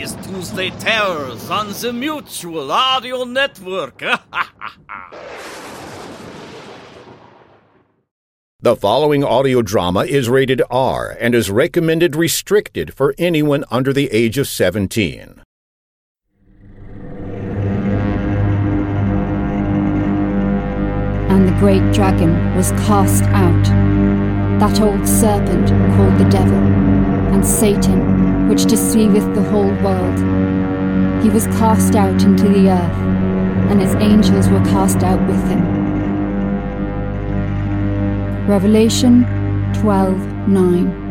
Is Tuesday Terrors on the Mutual Audio Network. the following audio drama is rated R and is recommended restricted for anyone under the age of 17. And the great dragon was cast out, that old serpent called the devil, and Satan which deceiveth the whole world. He was cast out into the earth, and his angels were cast out with him. Revelation 12 9.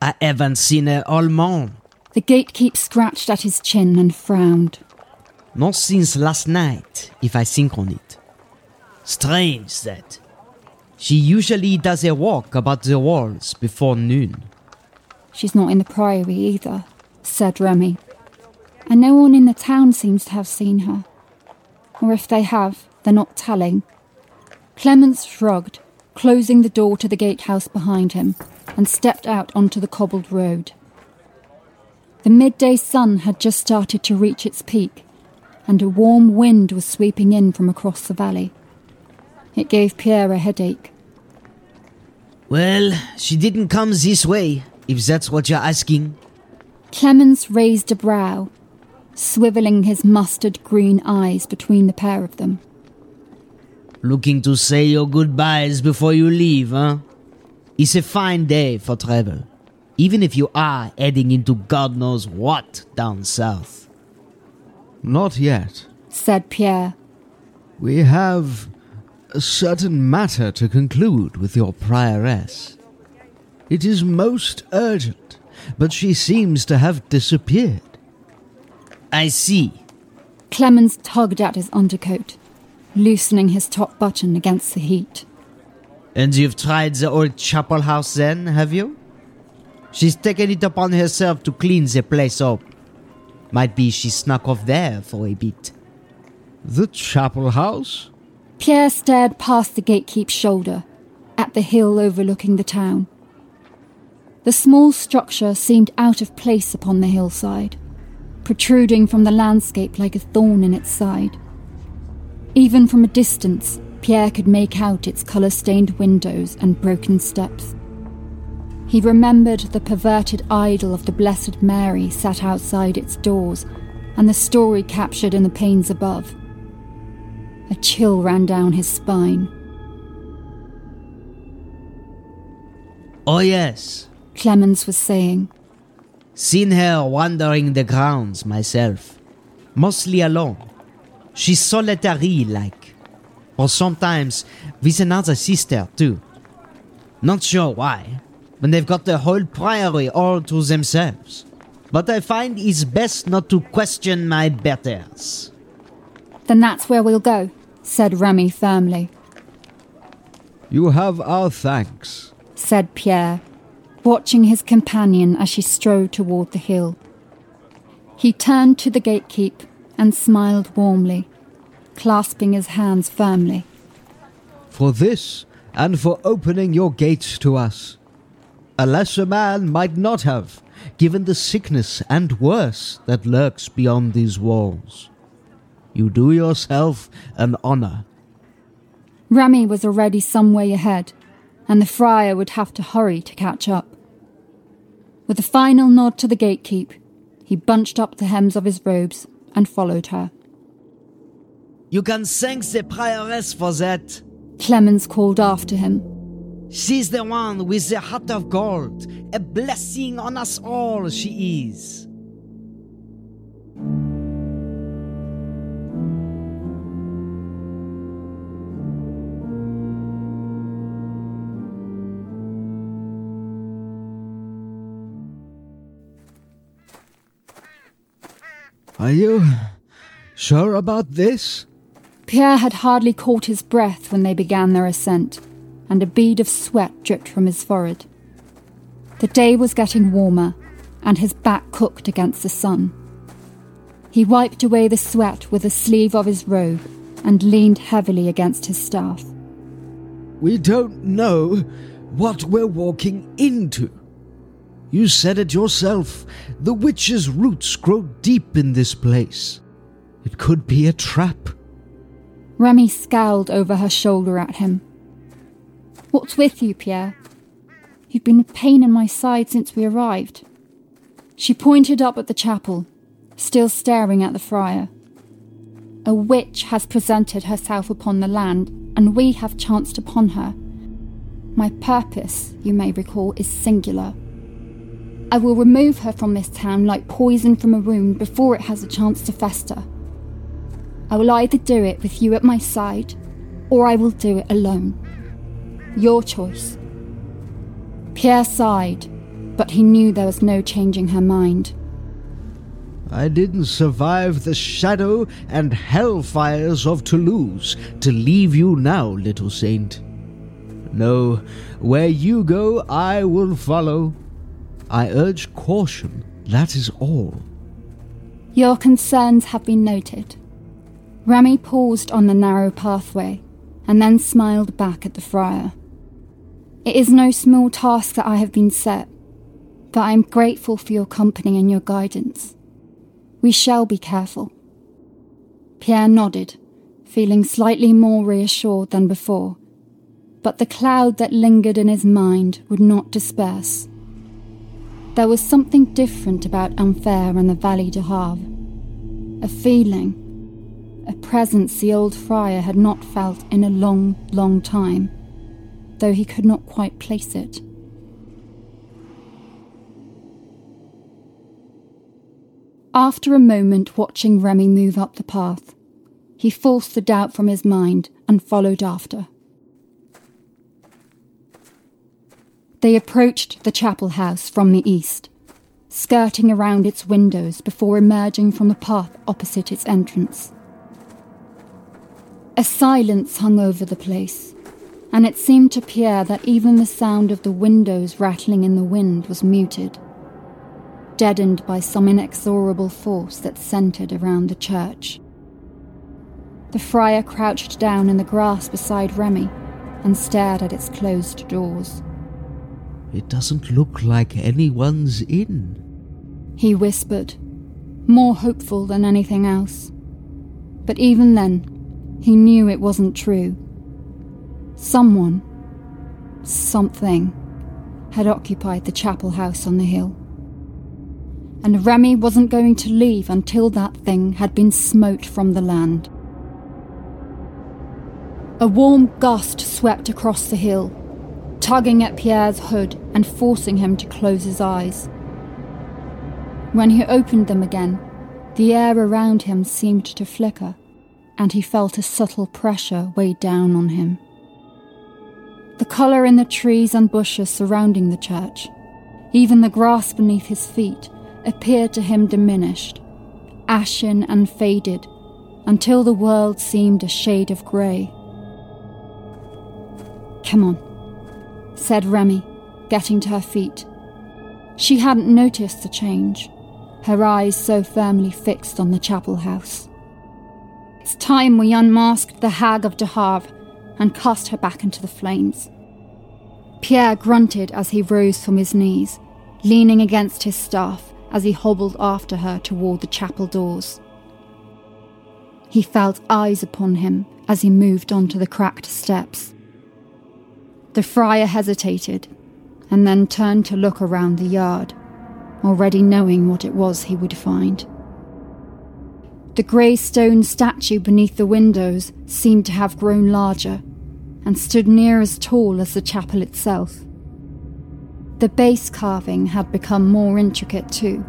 I haven't seen her all morning. The gatekeep scratched at his chin and frowned. Not since last night, if I think on it. Strange that. She usually does a walk about the walls before noon. She's not in the priory either, said Remy. And no one in the town seems to have seen her. Or if they have, they're not telling. Clemens shrugged, closing the door to the gatehouse behind him, and stepped out onto the cobbled road. The midday sun had just started to reach its peak, and a warm wind was sweeping in from across the valley. It gave Pierre a headache. Well, she didn't come this way, if that's what you're asking. Clemens raised a brow, swiveling his mustard green eyes between the pair of them. Looking to say your goodbyes before you leave, huh? It's a fine day for travel, even if you are heading into God knows what down south. Not yet, said Pierre. We have a certain matter to conclude with your prioress. It is most urgent, but she seems to have disappeared. I see. Clemens tugged at his undercoat, loosening his top button against the heat. And you've tried the old chapel house then, have you? She's taken it upon herself to clean the place up. Might be she snuck off there for a bit. The chapel house? Pierre stared past the gatekeep's shoulder, at the hill overlooking the town. The small structure seemed out of place upon the hillside, protruding from the landscape like a thorn in its side. Even from a distance, Pierre could make out its colour stained windows and broken steps. He remembered the perverted idol of the Blessed Mary sat outside its doors, and the story captured in the panes above. A chill ran down his spine. Oh, yes, Clemens was saying. Seen her wandering the grounds myself, mostly alone. She's solitary like, or sometimes with another sister too. Not sure why when they've got the whole priory all to themselves. But I find it's best not to question my betters. Then that's where we'll go, said Remy firmly. You have our thanks, said Pierre, watching his companion as she strode toward the hill. He turned to the gatekeep and smiled warmly, clasping his hands firmly. For this, and for opening your gates to us, a lesser man might not have, given the sickness and worse that lurks beyond these walls. You do yourself an honor. Remy was already some way ahead, and the friar would have to hurry to catch up. With a final nod to the gatekeep, he bunched up the hems of his robes and followed her. You can thank the prioress for that, Clemens called after him. She's the one with the heart of gold, a blessing on us all, she is. Are you sure about this? Pierre had hardly caught his breath when they began their ascent and a bead of sweat dripped from his forehead. The day was getting warmer, and his back cooked against the sun. He wiped away the sweat with the sleeve of his robe and leaned heavily against his staff. We don't know what we're walking into. You said it yourself. The witch's roots grow deep in this place. It could be a trap. Remy scowled over her shoulder at him. What's with you, Pierre? You've been a pain in my side since we arrived. She pointed up at the chapel, still staring at the friar. A witch has presented herself upon the land, and we have chanced upon her. My purpose, you may recall, is singular. I will remove her from this town like poison from a wound before it has a chance to fester. I will either do it with you at my side, or I will do it alone. Your choice. Pierre sighed, but he knew there was no changing her mind. I didn't survive the shadow and hellfires of Toulouse to leave you now, little saint. No, where you go, I will follow. I urge caution, that is all. Your concerns have been noted. Remy paused on the narrow pathway and then smiled back at the friar. It is no small task that I have been set, but I am grateful for your company and your guidance. We shall be careful. Pierre nodded, feeling slightly more reassured than before, but the cloud that lingered in his mind would not disperse. There was something different about Enfer and the Valley de Havre. A feeling, a presence the old friar had not felt in a long, long time, though he could not quite place it. After a moment watching Remy move up the path, he forced the doubt from his mind and followed after. They approached the chapel house from the east, skirting around its windows before emerging from the path opposite its entrance. A silence hung over the place, and it seemed to Pierre that even the sound of the windows rattling in the wind was muted deadened by some inexorable force that centered around the church. The friar crouched down in the grass beside Remy and stared at its closed doors. It doesn't look like anyone's in, he whispered, more hopeful than anything else. But even then, he knew it wasn't true. Someone, something, had occupied the chapel house on the hill and Remy wasn't going to leave until that thing had been smote from the land. A warm gust swept across the hill, tugging at Pierre's hood and forcing him to close his eyes. When he opened them again, the air around him seemed to flicker, and he felt a subtle pressure weigh down on him. The colour in the trees and bushes surrounding the church, even the grass beneath his feet, appeared to him diminished, ashen and faded, until the world seemed a shade of grey. Come on, said Remy, getting to her feet. She hadn't noticed the change, her eyes so firmly fixed on the chapel house. It's time we unmasked the hag of De Havre and cast her back into the flames. Pierre grunted as he rose from his knees, leaning against his staff as he hobbled after her toward the chapel doors. He felt eyes upon him as he moved onto the cracked steps. The friar hesitated and then turned to look around the yard, already knowing what it was he would find. The grey stone statue beneath the windows seemed to have grown larger and stood near as tall as the chapel itself. The base carving had become more intricate too,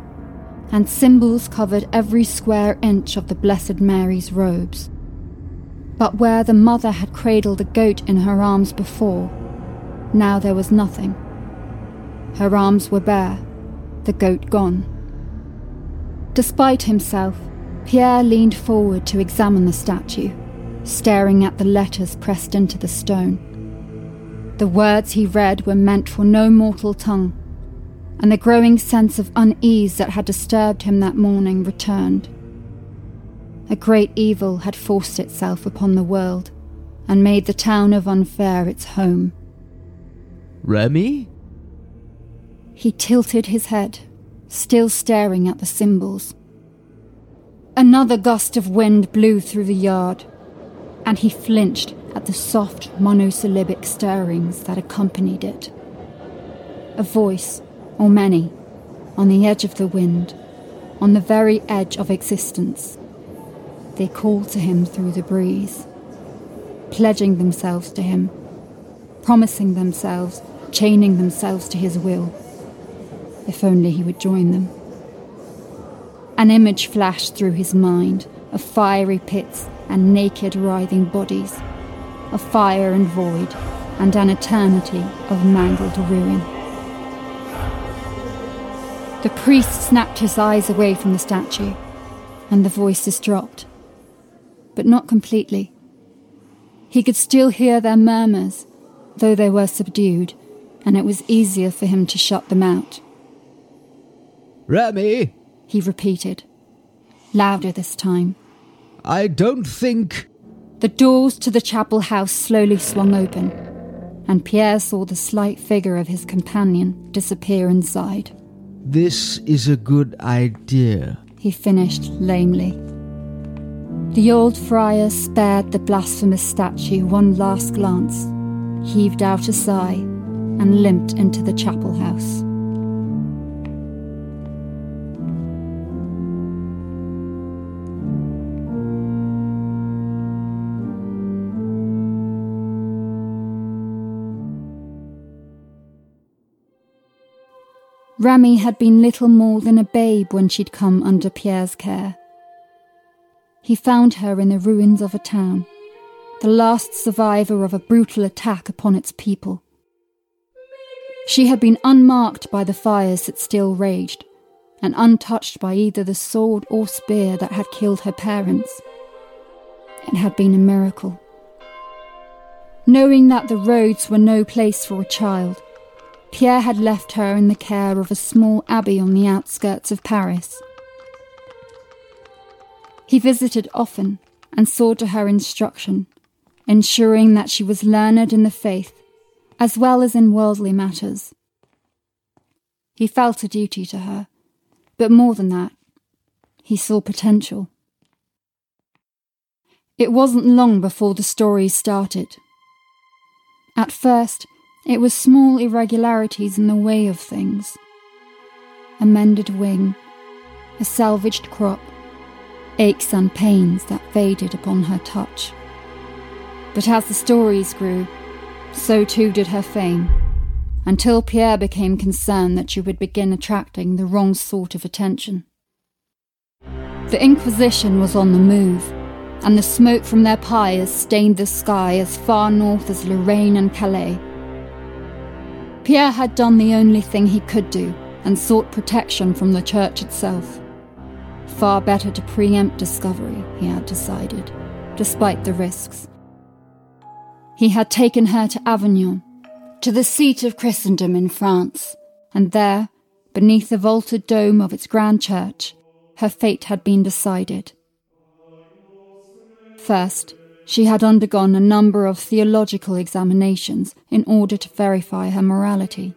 and symbols covered every square inch of the Blessed Mary's robes. But where the mother had cradled a goat in her arms before, now there was nothing. Her arms were bare, the goat gone. Despite himself, Pierre leaned forward to examine the statue, staring at the letters pressed into the stone. The words he read were meant for no mortal tongue, and the growing sense of unease that had disturbed him that morning returned. A great evil had forced itself upon the world and made the town of Enfer its home. Remy? He tilted his head, still staring at the symbols. Another gust of wind blew through the yard, and he flinched at the soft monosyllabic stirrings that accompanied it. A voice, or many, on the edge of the wind, on the very edge of existence. They called to him through the breeze, pledging themselves to him, promising themselves, chaining themselves to his will. If only he would join them. An image flashed through his mind of fiery pits and naked writhing bodies of fire and void, and an eternity of mangled ruin. The priest snapped his eyes away from the statue, and the voices dropped. But not completely. He could still hear their murmurs, though they were subdued, and it was easier for him to shut them out. Remy, he repeated, louder this time. I don't think. The doors to the chapel house slowly swung open, and Pierre saw the slight figure of his companion disappear inside. This is a good idea, he finished lamely. The old friar spared the blasphemous statue one last glance, heaved out a sigh, and limped into the chapel house. Remy had been little more than a babe when she'd come under Pierre's care. He found her in the ruins of a town, the last survivor of a brutal attack upon its people. She had been unmarked by the fires that still raged, and untouched by either the sword or spear that had killed her parents. It had been a miracle. Knowing that the roads were no place for a child, Pierre had left her in the care of a small abbey on the outskirts of Paris. He visited often and saw to her instruction, ensuring that she was learned in the faith as well as in worldly matters. He felt a duty to her, but more than that, he saw potential. It wasn't long before the stories started. At first, it was small irregularities in the way of things a mended wing, a salvaged crop, aches and pains that faded upon her touch. But as the stories grew, so too did her fame, until Pierre became concerned that she would begin attracting the wrong sort of attention. The Inquisition was on the move, and the smoke from their pyres stained the sky as far north as Lorraine and Calais. Pierre had done the only thing he could do and sought protection from the church itself. Far better to preempt discovery, he had decided, despite the risks. He had taken her to Avignon, to the seat of Christendom in France, and there, beneath the vaulted dome of its grand church, her fate had been decided. First, she had undergone a number of theological examinations in order to verify her morality.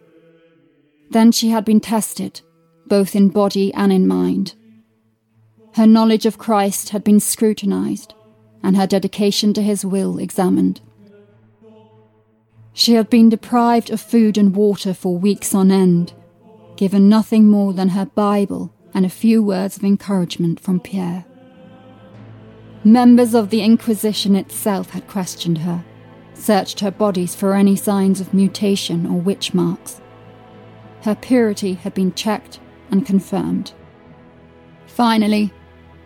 Then she had been tested, both in body and in mind. Her knowledge of Christ had been scrutinized, and her dedication to his will examined. She had been deprived of food and water for weeks on end, given nothing more than her Bible and a few words of encouragement from Pierre. Members of the Inquisition itself had questioned her, searched her bodies for any signs of mutation or witch marks. Her purity had been checked and confirmed. Finally,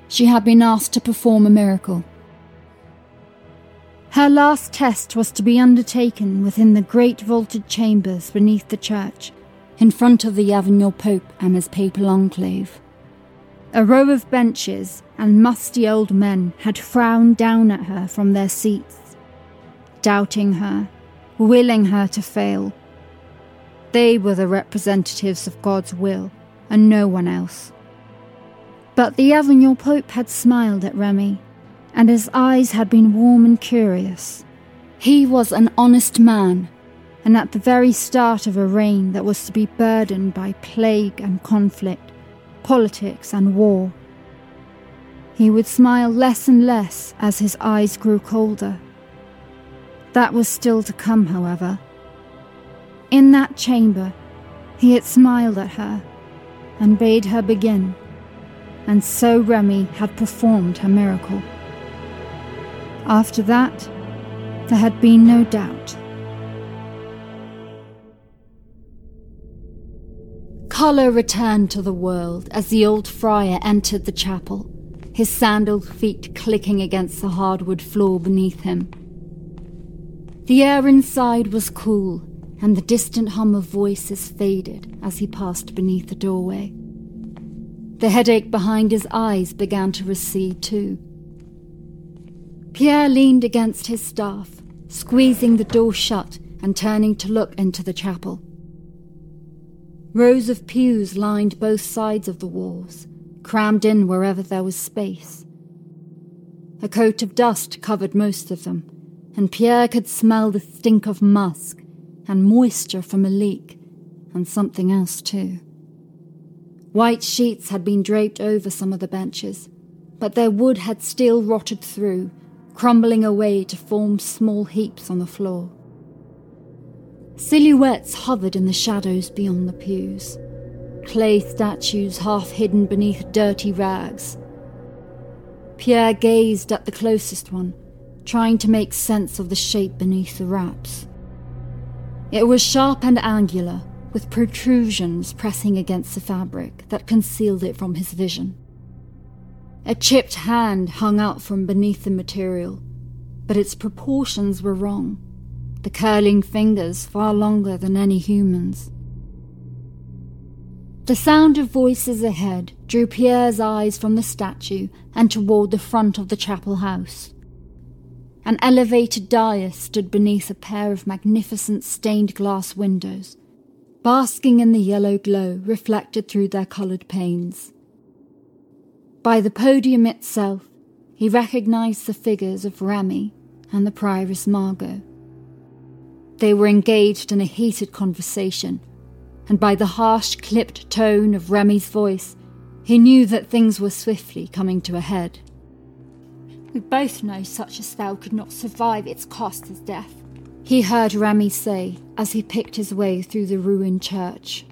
she had been asked to perform a miracle. Her last test was to be undertaken within the great vaulted chambers beneath the church, in front of the Avignon Pope and his papal enclave. A row of benches and musty old men had frowned down at her from their seats, doubting her, willing her to fail. They were the representatives of God's will, and no one else. But the Avignon Pope had smiled at Remy, and his eyes had been warm and curious. He was an honest man, and at the very start of a reign that was to be burdened by plague and conflict, politics and war. He would smile less and less as his eyes grew colder. That was still to come, however. In that chamber, he had smiled at her and bade her begin, and so Remy had performed her miracle. After that, there had been no doubt. Colour returned to the world as the old friar entered the chapel, his sandaled feet clicking against the hardwood floor beneath him. The air inside was cool, and the distant hum of voices faded as he passed beneath the doorway. The headache behind his eyes began to recede too. Pierre leaned against his staff, squeezing the door shut and turning to look into the chapel. Rows of pews lined both sides of the walls, crammed in wherever there was space. A coat of dust covered most of them, and Pierre could smell the stink of musk and moisture from a leak, and something else too. White sheets had been draped over some of the benches, but their wood had still rotted through, crumbling away to form small heaps on the floor. Silhouettes hovered in the shadows beyond the pews, clay statues half hidden beneath dirty rags. Pierre gazed at the closest one, trying to make sense of the shape beneath the wraps. It was sharp and angular, with protrusions pressing against the fabric that concealed it from his vision. A chipped hand hung out from beneath the material, but its proportions were wrong the curling fingers far longer than any human's. The sound of voices ahead drew Pierre's eyes from the statue and toward the front of the chapel house. An elevated dais stood beneath a pair of magnificent stained glass windows, basking in the yellow glow reflected through their coloured panes. By the podium itself, he recognized the figures of Remy and the prioress Margot. They were engaged in a heated conversation, and by the harsh, clipped tone of Remy's voice, he knew that things were swiftly coming to a head. We both know such a spell could not survive its cost as death, he heard Remy say as he picked his way through the ruined church.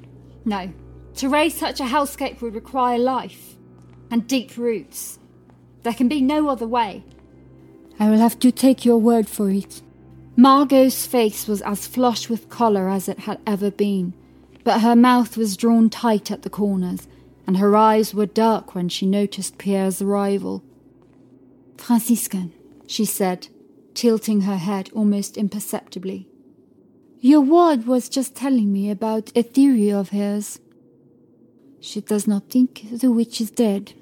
No, to raise such a hellscape would require life and deep roots. There can be no other way. I will have to take your word for it. Margot's face was as flush with colour as it had ever been, but her mouth was drawn tight at the corners, and her eyes were dark when she noticed Pierre's arrival. Franciscan, she said, tilting her head almost imperceptibly. Your ward was just telling me about a theory of hers. She does not think the witch is dead.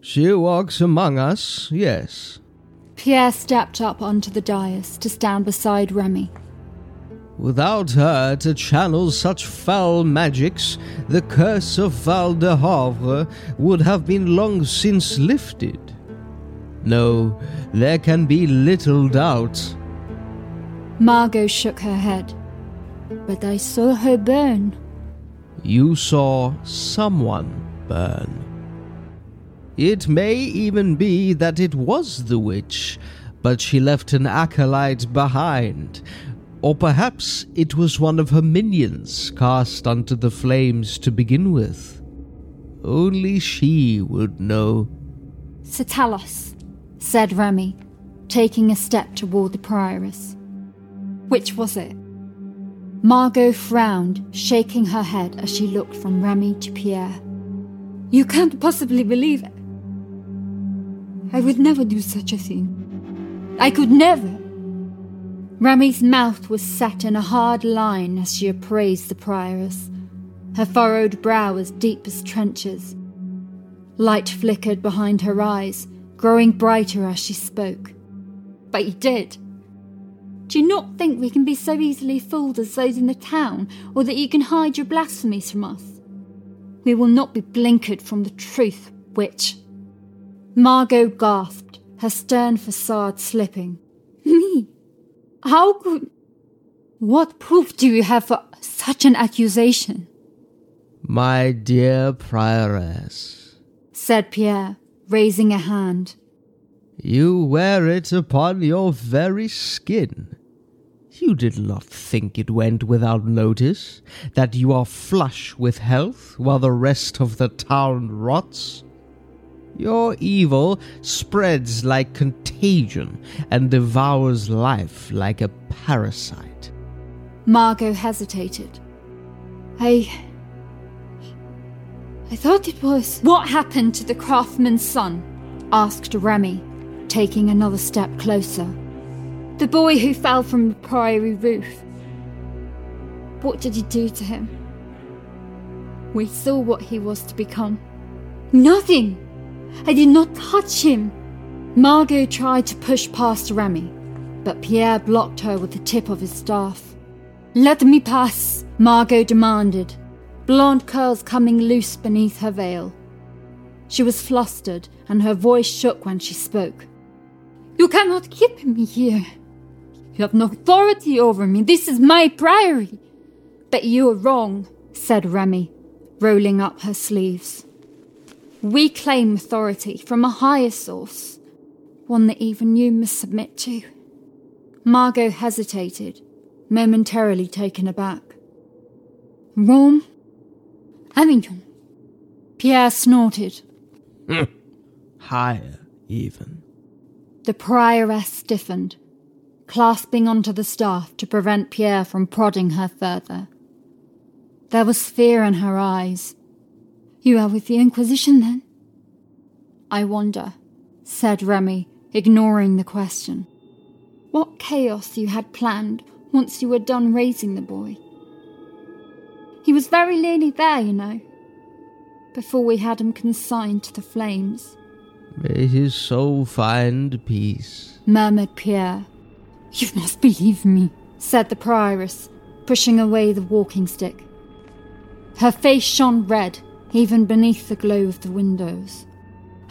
She walks among us, yes. Pierre stepped up onto the dais to stand beside Remy. Without her to channel such foul magics, the curse of Val de Havre would have been long since lifted. No, there can be little doubt. Margot shook her head. But I saw her burn. You saw someone burn. It may even be that it was the witch, but she left an acolyte behind. Or perhaps it was one of her minions cast onto the flames to begin with. Only she would know. Satalos, said Remy, taking a step toward the prioress. Which was it? Margot frowned, shaking her head as she looked from Remy to Pierre. You can't possibly believe it. I would never do such a thing. I could never. Remy's mouth was set in a hard line as she appraised the prioress, her furrowed brow as deep as trenches. Light flickered behind her eyes, growing brighter as she spoke. But you did. Do you not think we can be so easily fooled as those in the town, or that you can hide your blasphemies from us? We will not be blinkered from the truth, witch. Margot gasped, her stern facade slipping. Me? How could. What proof do you have for such an accusation? My dear prioress, said Pierre, raising a hand. You wear it upon your very skin. You did not think it went without notice that you are flush with health while the rest of the town rots? Your evil spreads like contagion and devours life like a parasite. Margot hesitated. I. I thought it was. What happened to the craftsman's son? asked Remy, taking another step closer. The boy who fell from the priory roof. What did you do to him? We saw what he was to become. Nothing! I did not touch him. Margot tried to push past Remy, but Pierre blocked her with the tip of his staff. Let me pass, Margot demanded, blonde curls coming loose beneath her veil. She was flustered, and her voice shook when she spoke. You cannot keep me here. You have no authority over me. This is my priory. But you are wrong, said Remy, rolling up her sleeves. We claim authority from a higher source, one that even you must submit to. Margot hesitated, momentarily taken aback. Rome? Avignon? Pierre snorted. Hmm. Higher, even. The prioress stiffened, clasping onto the staff to prevent Pierre from prodding her further. There was fear in her eyes, you are with the Inquisition, then? I wonder, said Remy, ignoring the question. What chaos you had planned once you were done raising the boy. He was very nearly there, you know, before we had him consigned to the flames. May his soul find peace, murmured Pierre. You must believe me, said the prioress, pushing away the walking stick. Her face shone red even beneath the glow of the windows.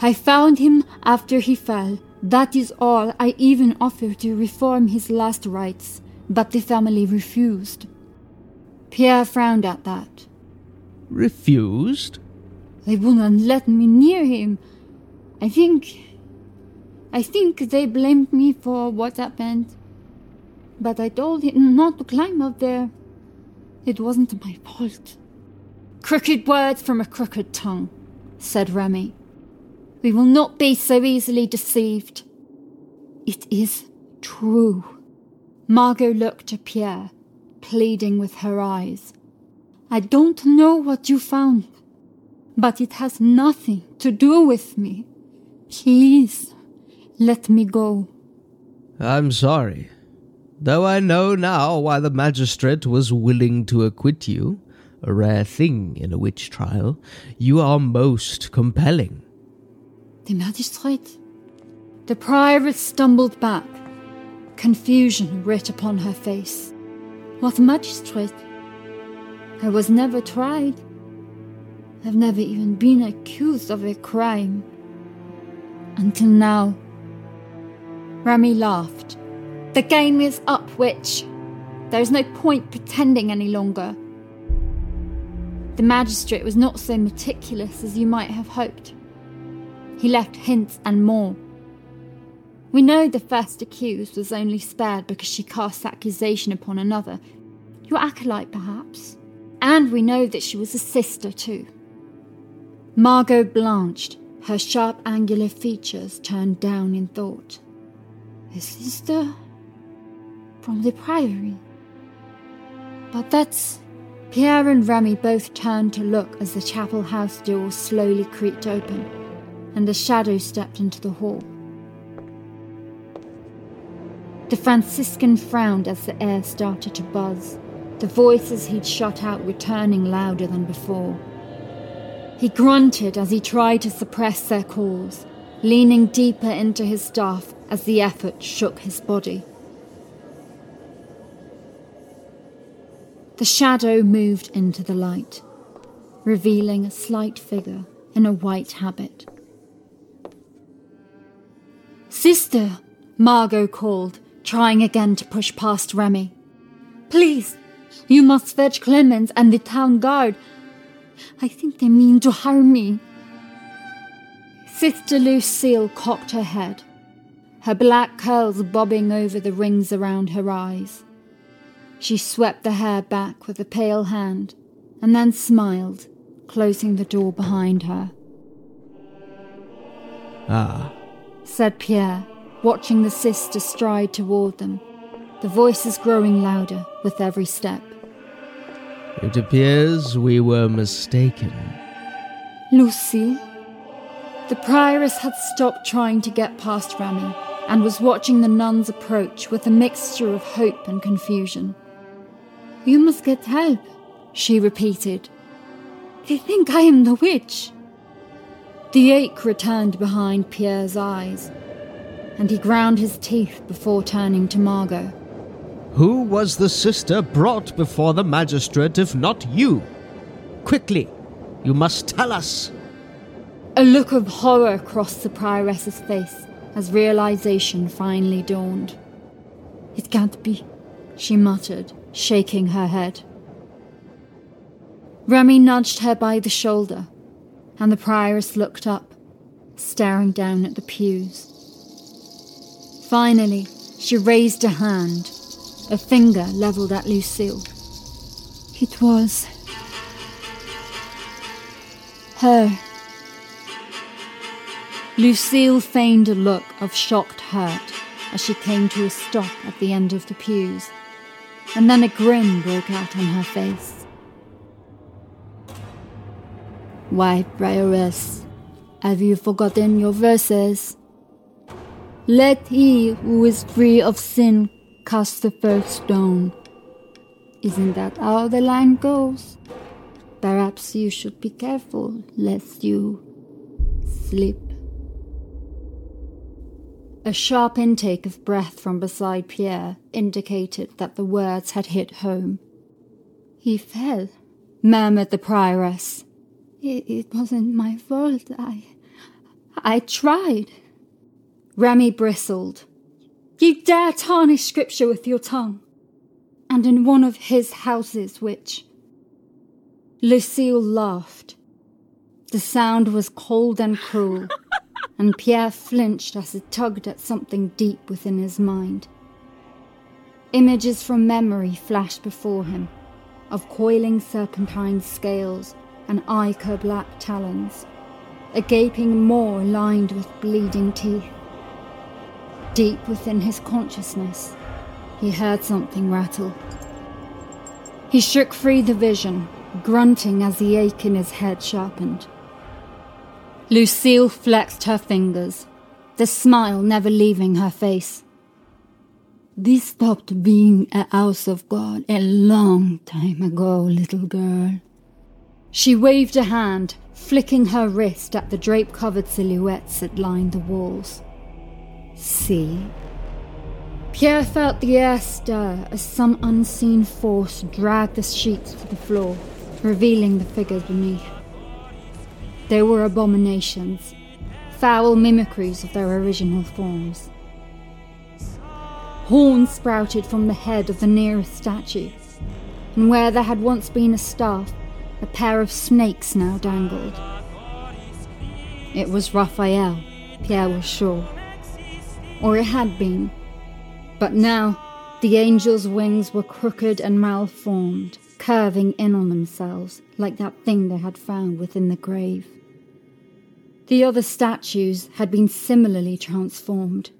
I found him after he fell. That is all. I even offered to reform his last rites, but the family refused. Pierre frowned at that. Refused? They wouldn't let me near him. I think. I think they blamed me for what happened. But I told him not to climb up there. It wasn't my fault. Crooked words from a crooked tongue, said Remy. We will not be so easily deceived. It is true. Margot looked at Pierre, pleading with her eyes. I don't know what you found, but it has nothing to do with me. Please, let me go. I'm sorry. Though I know now why the magistrate was willing to acquit you a rare thing in a witch trial, you are most compelling. The magistrate? The prioress stumbled back, confusion writ upon her face. What magistrate? I was never tried. I've never even been accused of a crime. Until now. Remy laughed. The game is up, witch. There's no point pretending any longer. The magistrate was not so meticulous as you might have hoped. He left hints and more. We know the first accused was only spared because she cast accusation upon another, your acolyte perhaps. And we know that she was a sister too. Margot blanched, her sharp angular features turned down in thought. A sister? From the priory? But that's Pierre and Remy both turned to look as the chapel house door slowly creaked open, and a shadow stepped into the hall. The Franciscan frowned as the air started to buzz, the voices he'd shut out returning louder than before. He grunted as he tried to suppress their calls, leaning deeper into his staff as the effort shook his body. The shadow moved into the light, revealing a slight figure in a white habit. Sister, Margot called, trying again to push past Remy. Please, you must fetch Clemens and the town guard. I think they mean to harm me. Sister Lucille cocked her head, her black curls bobbing over the rings around her eyes. She swept the hair back with a pale hand and then smiled, closing the door behind her. Ah, said Pierre, watching the sister stride toward them, the voices growing louder with every step. it appears we were mistaken. Lucy? The prioress had stopped trying to get past Remy and was watching the nuns approach with a mixture of hope and confusion. You must get help, she repeated. They think I am the witch. The ache returned behind Pierre's eyes, and he ground his teeth before turning to Margot. Who was the sister brought before the magistrate if not you? Quickly, you must tell us. A look of horror crossed the prioress's face as realization finally dawned. It can't be, she muttered, shaking her head. Remy nudged her by the shoulder, and the prioress looked up, staring down at the pews. Finally, she raised a hand, a finger levelled at Lucille. It was her. Lucille feigned a look of shocked hurt as she came to a stop at the end of the pews, and then a grin broke out on her face. Why, Prioress, have you forgotten your verses? Let he who is free of sin cast the first stone. Isn't that how the line goes? Perhaps you should be careful lest you slip. A sharp intake of breath from beside Pierre indicated that the words had hit home. He fell, murmured the prioress. It, it wasn't my fault. I. I tried. Remy bristled. You dare tarnish scripture with your tongue? And in one of his houses, which. Lucille laughed. The sound was cold and cruel, and Pierre flinched as it tugged at something deep within his mind. Images from memory flashed before him of coiling serpentine scales and ichor black talons, a gaping maw lined with bleeding teeth. Deep within his consciousness, he heard something rattle. He shook free the vision, grunting as the ache in his head sharpened. Lucille flexed her fingers, the smile never leaving her face. This stopped being a house of God a long time ago, little girl. She waved a hand, flicking her wrist at the drape covered silhouettes that lined the walls. See? Pierre felt the air stir as some unseen force dragged the sheets to the floor, revealing the figures beneath. They were abominations, foul mimicries of their original forms. Horns sprouted from the head of the nearest statue, and where there had once been a staff, a pair of snakes now dangled. It was Raphael, Pierre was sure. Or it had been. But now, the angel's wings were crooked and malformed, curving in on themselves like that thing they had found within the grave. The other statues had been similarly transformed,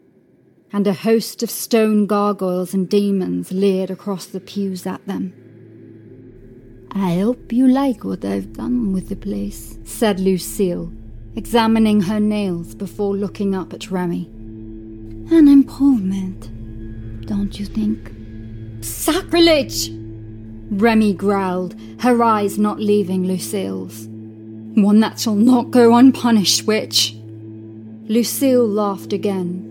and a host of stone gargoyles and demons leered across the pews at them. I hope you like what I've done with the place, said Lucille, examining her nails before looking up at Remy. An improvement, don't you think? Sacrilege! Remy growled, her eyes not leaving Lucille's. One that shall not go unpunished, witch. Lucille laughed again.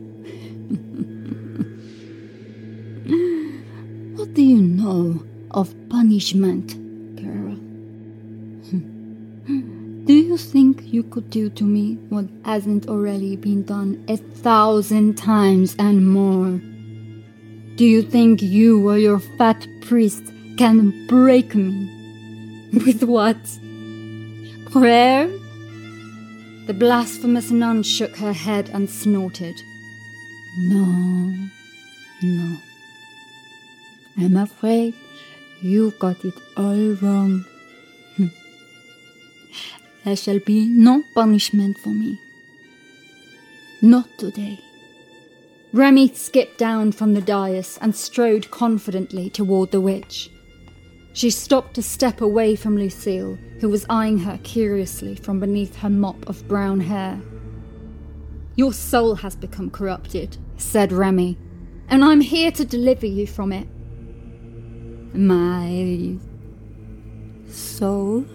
what do you know of punishment, girl? do you think you could do to me what hasn't already been done a thousand times and more? Do you think you or your fat priest can break me? With what? Prayer? The blasphemous nun shook her head and snorted. No, no. I'm afraid you've got it all wrong. Hmm. there shall be no punishment for me. Not today. Remy skipped down from the dais and strode confidently toward the witch. She stopped a step away from Lucille, who was eyeing her curiously from beneath her mop of brown hair. Your soul has become corrupted, said Remy, and I'm here to deliver you from it. My soul?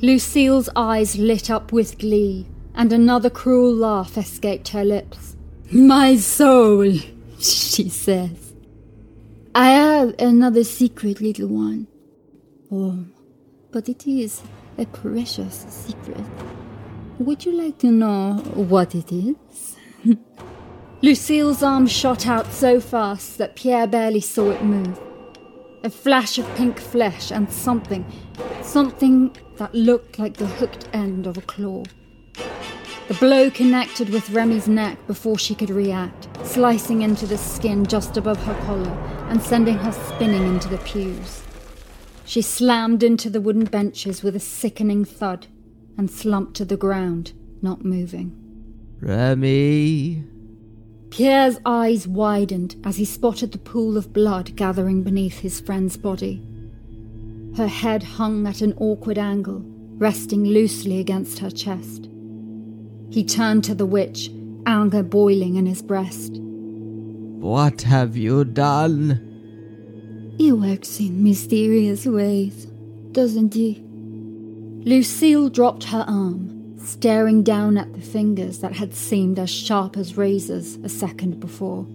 Lucille's eyes lit up with glee, and another cruel laugh escaped her lips. My soul, she says. I have another secret, little one. Oh, but it is a precious secret. Would you like to know what it is? Lucille's arm shot out so fast that Pierre barely saw it move. A flash of pink flesh and something, something that looked like the hooked end of a claw. The blow connected with Remy's neck before she could react, slicing into the skin just above her collar and sending her spinning into the pews. She slammed into the wooden benches with a sickening thud and slumped to the ground, not moving. Remy. Pierre's eyes widened as he spotted the pool of blood gathering beneath his friend's body. Her head hung at an awkward angle, resting loosely against her chest. He turned to the witch, anger boiling in his breast. What have you done? He works in mysterious ways, doesn't he? Lucille dropped her arm, staring down at the fingers that had seemed as sharp as razors a second before.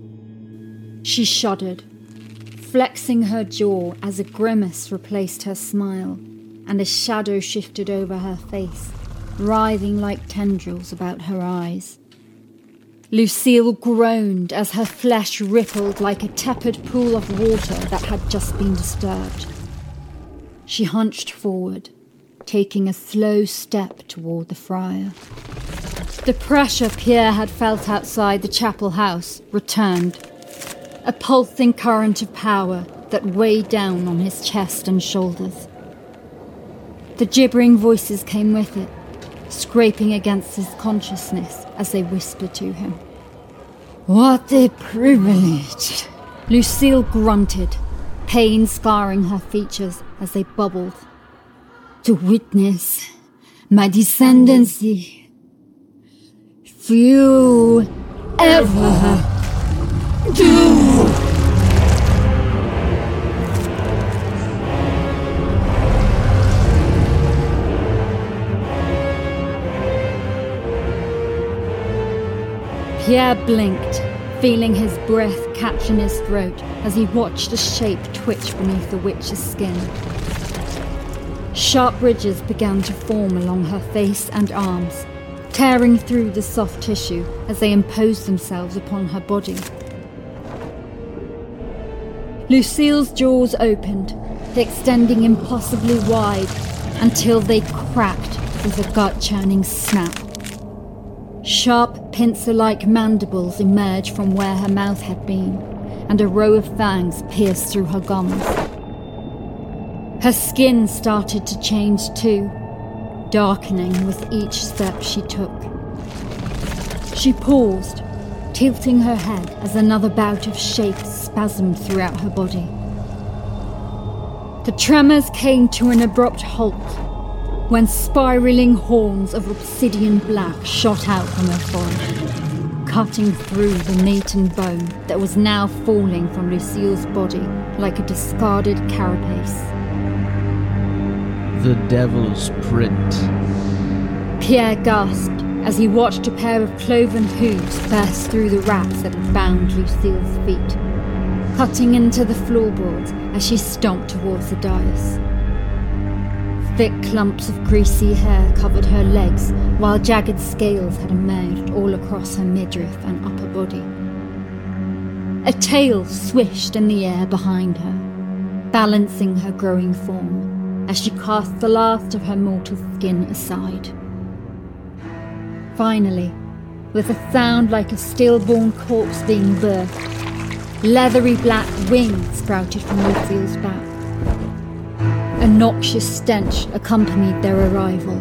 She shuddered, flexing her jaw as a grimace replaced her smile, and a shadow shifted over her face writhing like tendrils about her eyes. Lucille groaned as her flesh rippled like a tepid pool of water that had just been disturbed. She hunched forward, taking a slow step toward the friar. The pressure Pierre had felt outside the chapel house returned, a pulsing current of power that weighed down on his chest and shoulders. The gibbering voices came with it, scraping against his consciousness as they whispered to him. What a privilege! Lucille grunted, pain scarring her features as they bubbled. To witness my descendancy. Few ever do. Pierre blinked, feeling his breath catch in his throat as he watched a shape twitch beneath the witch's skin. Sharp ridges began to form along her face and arms, tearing through the soft tissue as they imposed themselves upon her body. Lucille's jaws opened, extending impossibly wide until they cracked with a gut churning snap. Sharp, pincer like mandibles emerge from where her mouth had been, and a row of fangs pierced through her gums. Her skin started to change too, darkening with each step she took. She paused, tilting her head as another bout of shakes spasmed throughout her body. The tremors came to an abrupt halt when spiraling horns of obsidian black shot out from her forehead, cutting through the meat and bone that was now falling from Lucille's body like a discarded carapace. The devil's print. Pierre gasped as he watched a pair of cloven hooves burst through the wraps that had bound Lucille's feet, cutting into the floorboards as she stomped towards the dais. Thick clumps of greasy hair covered her legs, while jagged scales had emerged all across her midriff and upper body. A tail swished in the air behind her, balancing her growing form as she cast the last of her mortal skin aside. Finally, with a sound like a stillborn corpse being birthed, leathery black wings sprouted from Lucille's back. Noxious stench accompanied their arrival,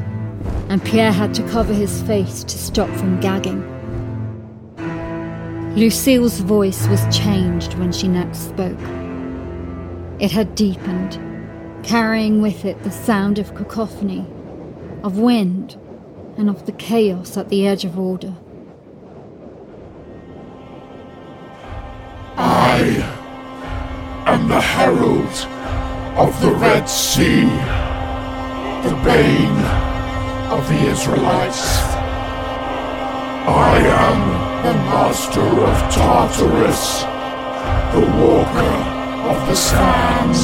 and Pierre had to cover his face to stop from gagging. Lucille's voice was changed when she next spoke. It had deepened, carrying with it the sound of cacophony, of wind, and of the chaos at the edge of order. I am the herald of the Red Sea, the bane of the Israelites. I am the master of Tartarus, the walker of the sands.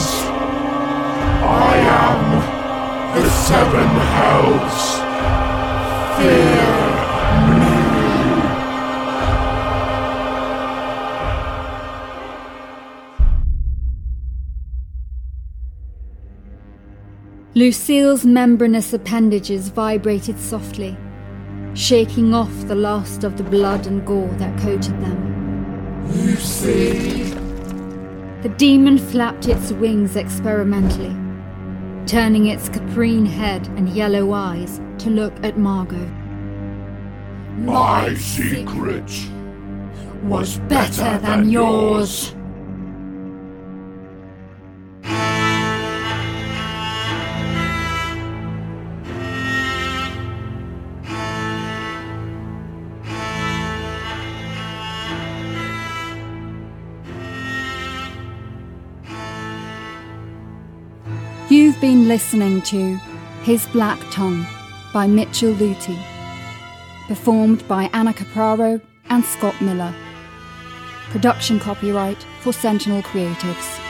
I am the seven hells. Lucille's membranous appendages vibrated softly, shaking off the last of the blood and gore that coated them. Lucy! The demon flapped its wings experimentally, turning its caprine head and yellow eyes to look at Margot. My secret was better than yours. Been listening to His Black Tongue by Mitchell Lutie, performed by Anna Capraro and Scott Miller. Production copyright for Sentinel Creatives.